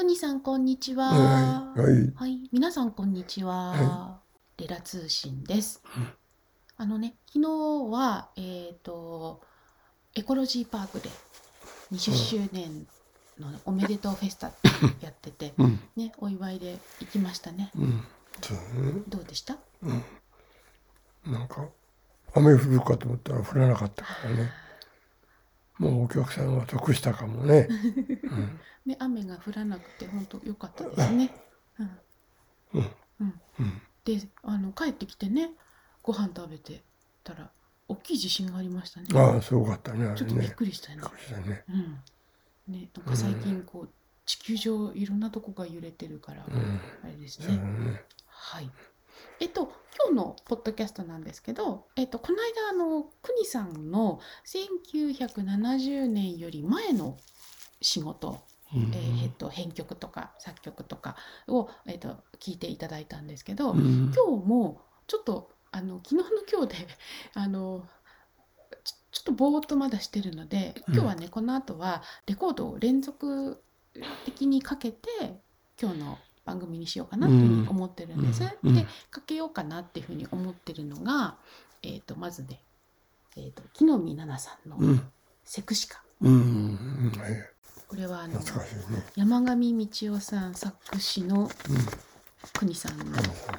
くにさんこんにちは。はいはいはい、皆さんこんにちは。はレラ通信です。うんあのね、昨日はえっ、とエコロジーパークで20周年のおめでとうフェスタってやってて、うんね、お祝いで行きましたね。うんどうでした？うんなんか雨降るかと思ったら降らなかったからねもうお客さんは得したかもね、う んね、雨が降らなくて本当良かったですね。うん、うんうん。うんで、あの帰ってきてね、ご飯食べてたら大きい地震がありましたね。ああすごかったねあちょっとびっくりしたよねびっ。くりしたねうん。ね、なんか最近こう、地球上いろんなとこが揺れてるから、うんあれですね。ねはい。えっと、今日のポッドキャストなんですけど、えっと、この間、あの、くにさんの1970年より前の仕事、うんえーえっと、編曲とか作曲とかを、えっと、聞いていただいたんですけど、うん今日もちょっとあの昨日の今日で あのちょっとぼーっとまだしてるのでうん。今日はね、この後はレコードを連続的にかけて今日の番組にしようかなっていうふうに思ってるんです。うんでかけようかなっていうふうに思ってるのが、えー、とまずね、えー、と木の実奈々さんのうん「セクシカ。うんうんはい」これはあのね。山上道夫さん作詞のうん。国さんの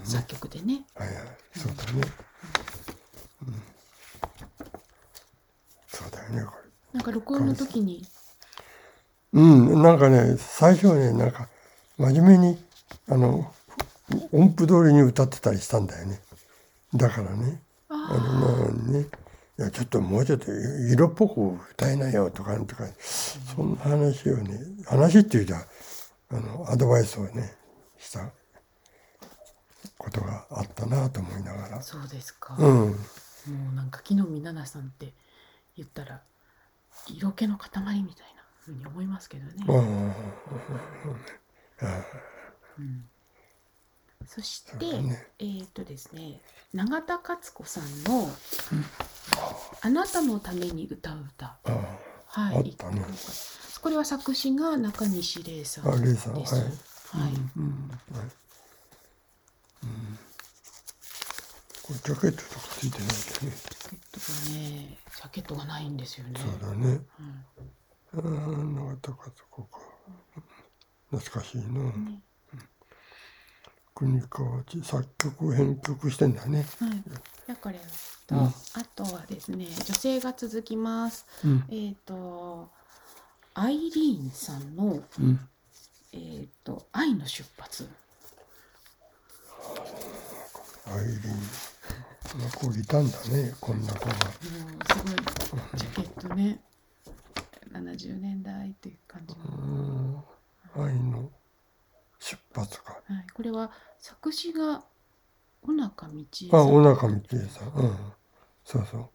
作曲でね。はいはい。そうだね。うん。そうだよねこれ。なんか録音の時に。うん、なんかね、最初はね、なんか、真面目に、あの、音符通りに歌ってたりしたんだよね。だからね、ああの、ね、いや、ちょっともうちょっと色っぽく歌えないよとか、とか、そんな話をね、話っていうじゃ、あの、アドバイスをね、したことがあったなと思いながら。そうですか。うん、もうなんか木の実奈々さんって言ったら色気の塊みたいなふうに思いますけどね。うん、うんそして、そうだねえっ、とですね永田勝子さんの「あなたのために歌う歌」あはい、あったねこれは作詞が中西礼さんあ、レイさん、はい。です。はい。うん、はい。うん。これジャケットとかついてないけどね。ジャケットがね、ジャケットがないんですよね。そうだね。うんああ、長田かそこか。懐かしいな。ね国川地作曲編曲してんだね。はい。じゃあこれと、うんあとはですね、女性が続きます。うん。えっ、と、アイリーンさんの、うん。えっ、と、愛の出発。アイリーン。この子いたんだね、こんな子が。もうすごいジャケットね。70年代っていう感じ。愛の出発か。はい。これは作詞が小中道恵あ、さん。小中道恵さん。うん。そうそう。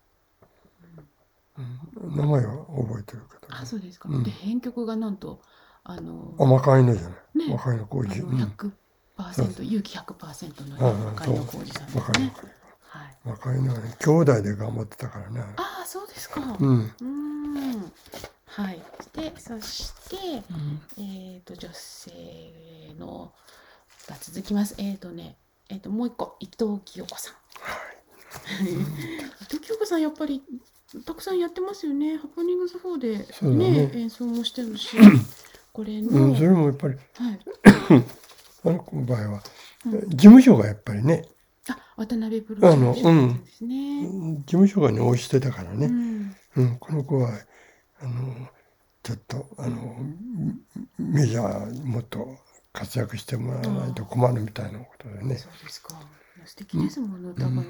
うん、名前は覚えてるけど、ねあ、。そうですか。うんで、編曲がなんと、あの、あ、魔界のじゃない。ね魔界の工事。あのうん。100%、勇気100%のうんうん若いの浩二さんですね。魔界の工事。はい。魔界の兄弟で頑張ってたからね。あそうですか。ううん。ーん。はい。で、そして、えっ、と、女性のが続きます。えっ、とね、えっ、と、もう一個、伊藤清子さん。伊藤清子さん、やっぱり、たくさんやってますよね。ハプニングズ4で、ねね演奏もしてるし、これの、うん、それもやっぱり、はい。あの子の場合は、うん事務所がやっぱりね、あ、渡辺プロあのうんですね。事務所がね、推してたからね、うんうん、この子は、あの、ちょっと、あの、メジャーもっと活躍してもらわないと困るみたいなことでね。そうですか。素敵ですもんね、歌がの。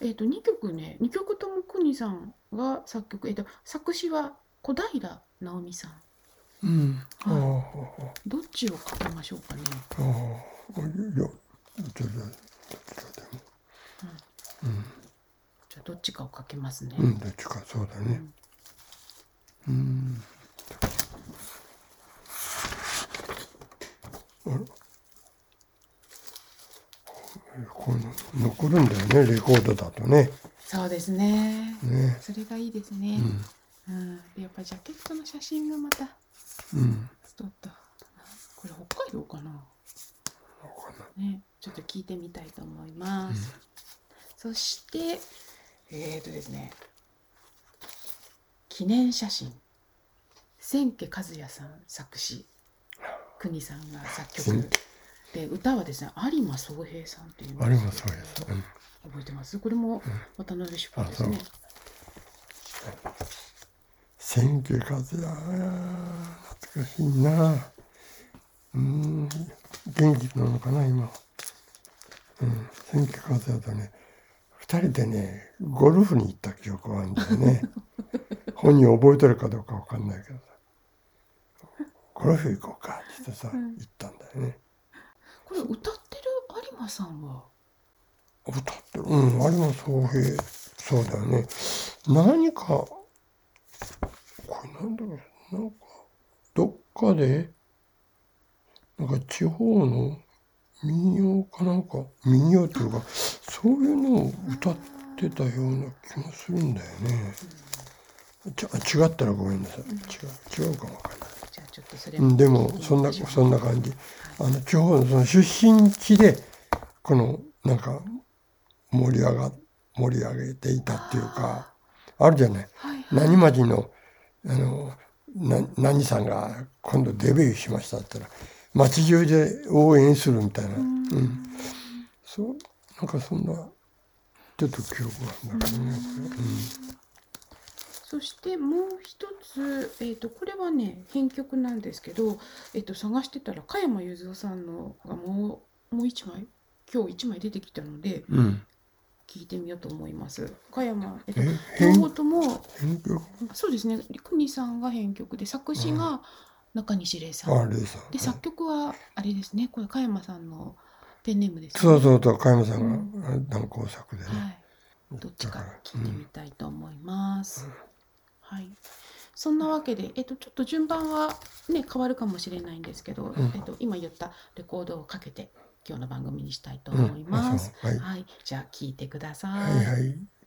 えっ、と、2曲ね、2曲とも国さんが作曲、えっ、と、作詞は小平直美さん。うん。あはあ、どっちをかけましょうかね。ああ、いや、ちょっと、ちょっとでも、じゃあ、どっちかをかけますね。うん、どっちか、そうだね。うん。あらこう残るんだよね、レコードだとね。そうですね。ね。それがいいですね。うん。で、やっぱジャケットの写真がまた、うん。ちょっと、これちょっと聞いてみたいと思います。そしてえーとですね記念写真千家和也さん作詞国さんが作千曲で歌はですね有馬宗平さんというあれもそうです、うん。覚えてます？これも渡辺出版ですね。千家和也懐かしいな。うん。元気なのかな今。うん。千家和也とね二人でねゴルフに行った記憶があるんだよね。本人覚えてるかどうかわかんないけどさゴルフ行こうかってさ、うん行ったんだよねこれ歌ってる有馬さんは？歌ってるうん有馬宗平そうだよね何かこれなんだろうなんかどっかでなんか地方の民謡かなんか民謡っていうかそういうのを歌ってたような気もするんだよね。ちゃ違ったらごめんなさい。違う違うかもわかんない。ちょっとそれうん、でもそんなそんな感じ。あの地方のその出身地でこのなんか盛り上が盛り上げていたっていうかあるじゃない。はいはい。何町のあのな何さんが今度デビューしましたって言ったら町中で応援するみたいな、うん。そうなんかそんなちょっと記憶があるんだけどね、そしてもう一つ、えー、とこれはね編曲なんですけど、えー、と探してたら加山雄三さんのがもうもう一枚今日一枚出てきたのでうん。うん、聞いてみようと思います。加山、えっと、え両編方とも編曲？そうですね。国さんが編曲で作詞が中西礼さん、あレイさん。で作曲はあれですね。これ加山さんのペンネームですね。そうそうと加山さんが断交作でね、はい、どっちか聞いてみたいと思います。はい。そんなわけで、えっと、ちょっと順番はね、変わるかもしれないんですけど、んえっと、今言ったレコードをかけて、今日の番組にしたいとうん思います。うはいはい、じゃあ、聞いてくださ。はいいはい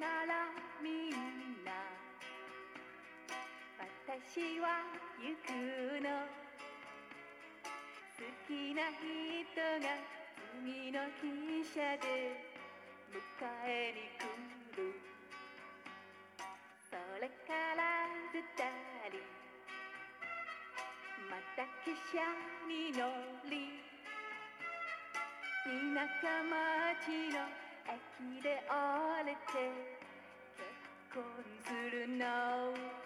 ならみんな私は行くの。好きな人が次の汽車で迎えに来る。それから二人。また汽車に乗り田舎町の駅で降りて結婚するの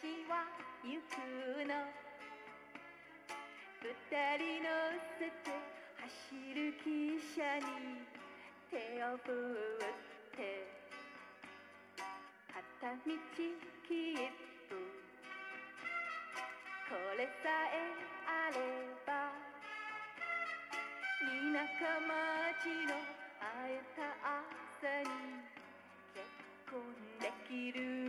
私は行くの。二人乗せて走る汽車に手を振って。片道切符。これさえあれば。田舎町の会えた朝に結婚できる。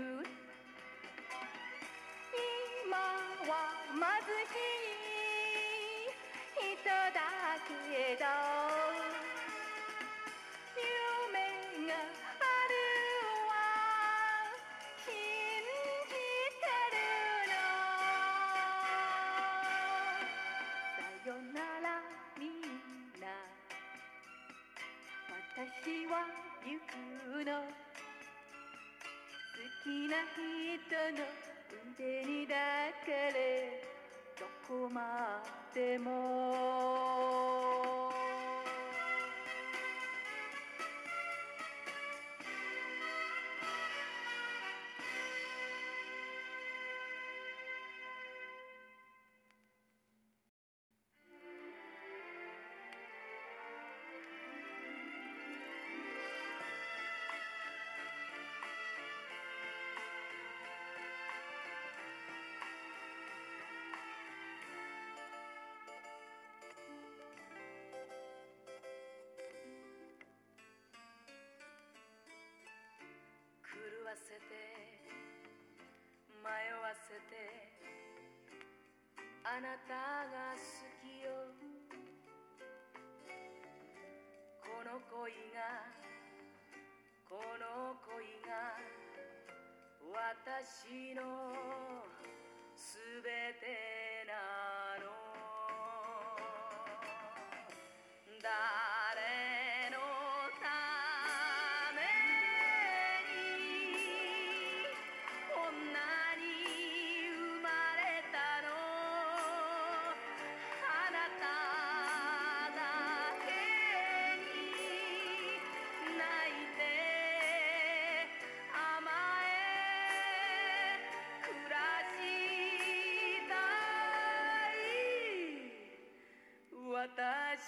私は行くの。好きな人の腕に抱かれどこまでも。わせて迷わせてあなたが好きよ。この恋がこの恋が私のすべてなの。誰で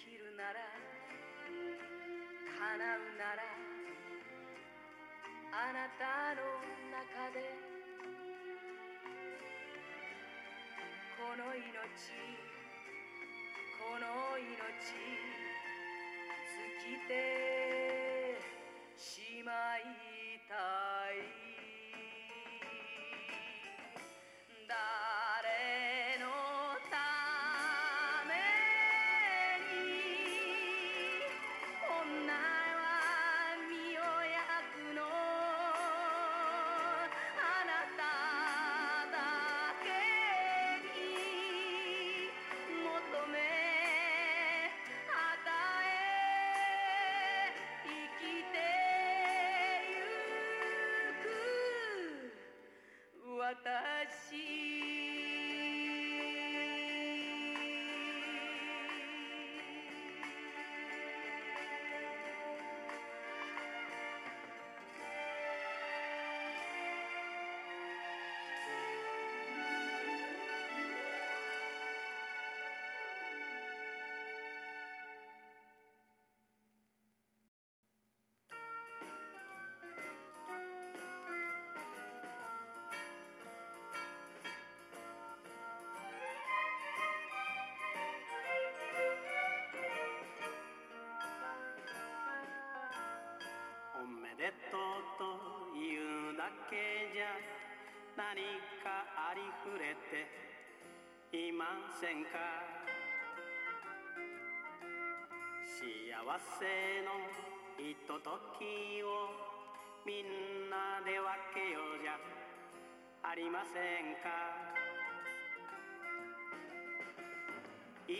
きるなら叶うなら。あなたの中でこの命この命尽きておでとうというだけじゃ何かありふれていませんか？幸せのひとときをみんなで分けようじゃありませんか？一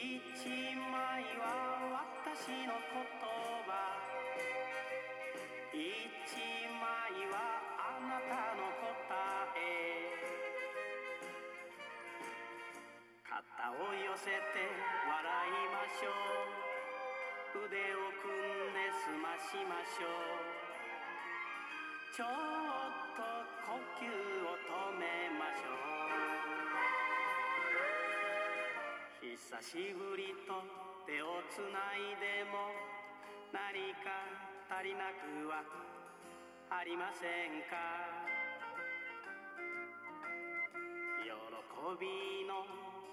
しましょうちょっと呼吸を止めましょう。久しぶりと手をつないでも何か足りなくはありませんか？喜びの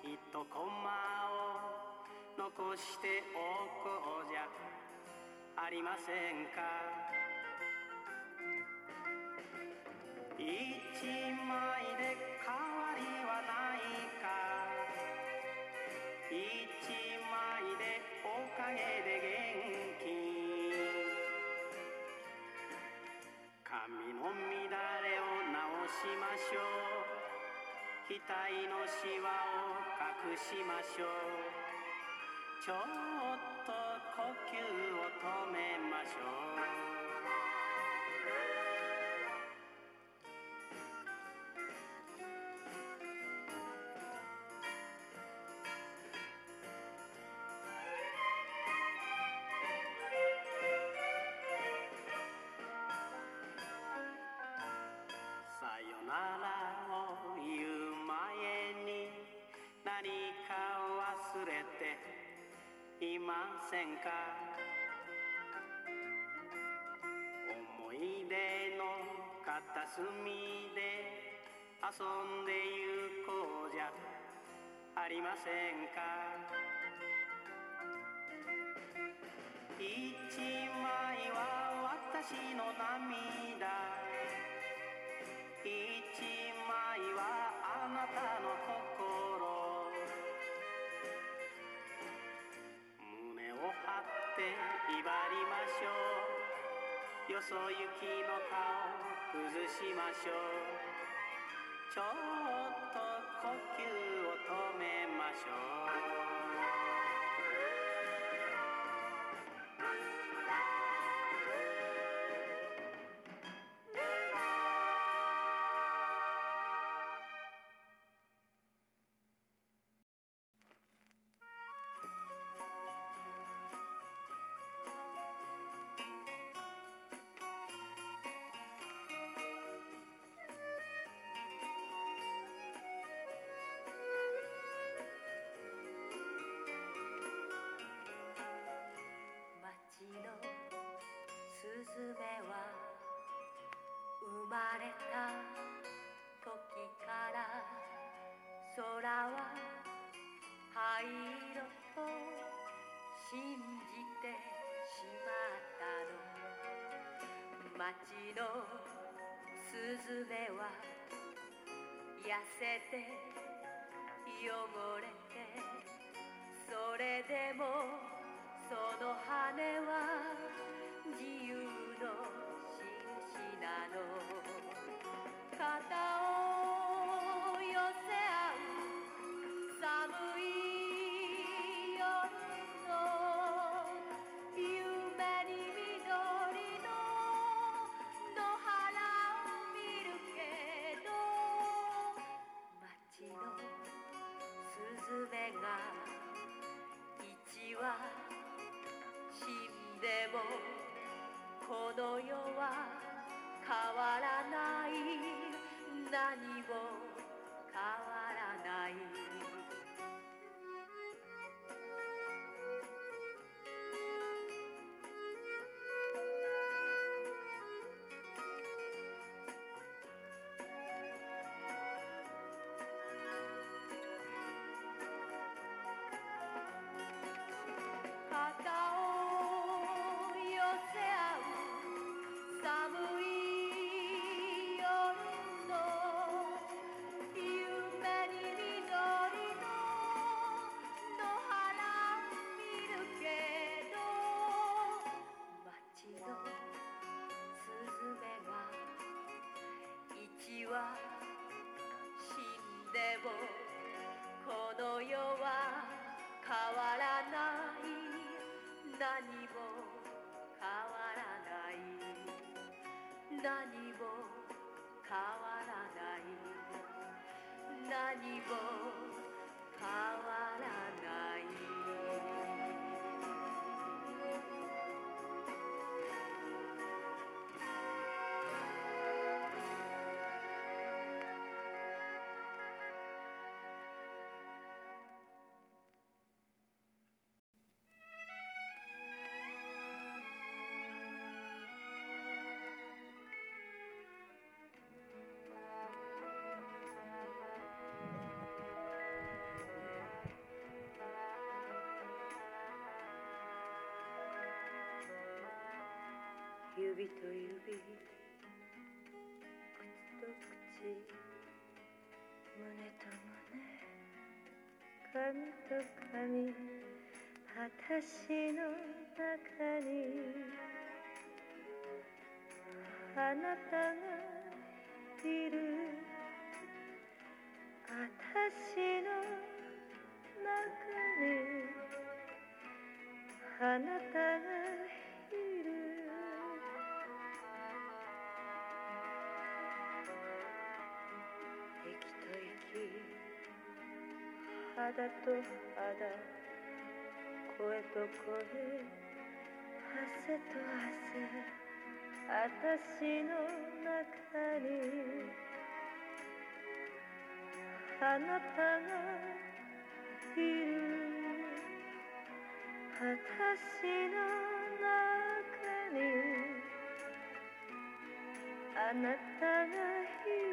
一コマを残しておこうじゃ。ありませんか？一枚で変わりはないか？一枚でおかげで元気？髪の乱れを直しましょう。額のシワを隠しましょう。ちょっと吸を止めましょう。さよならを言う前に何か忘れていませんか？思い出の片隅で遊んでゆこうじゃありませんか？一枚は私の涙。一枚って威張りましょう。よそ行きの顔崩しましょう。ズメは生まれた時から空は灰色と信じてしまったの。町のスズメは痩せて汚れてそれでもその羽は自由の印なの。何指と指口と口胸と胸髪と髪私の中にあなたがいる私の中にあなたがいる。肌と肌声と声汗と汗私の中にあなたがいる。私の中にあなたがいる。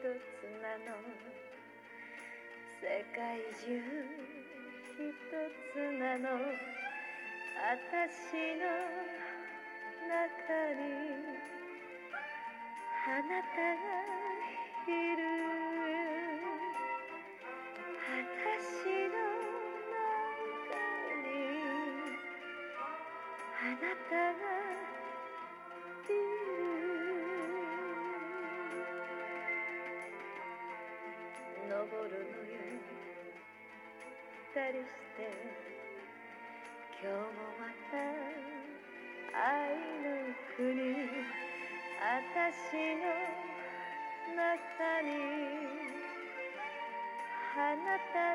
つなの？世界中一つなの。私の中に。あなたがいる。花束が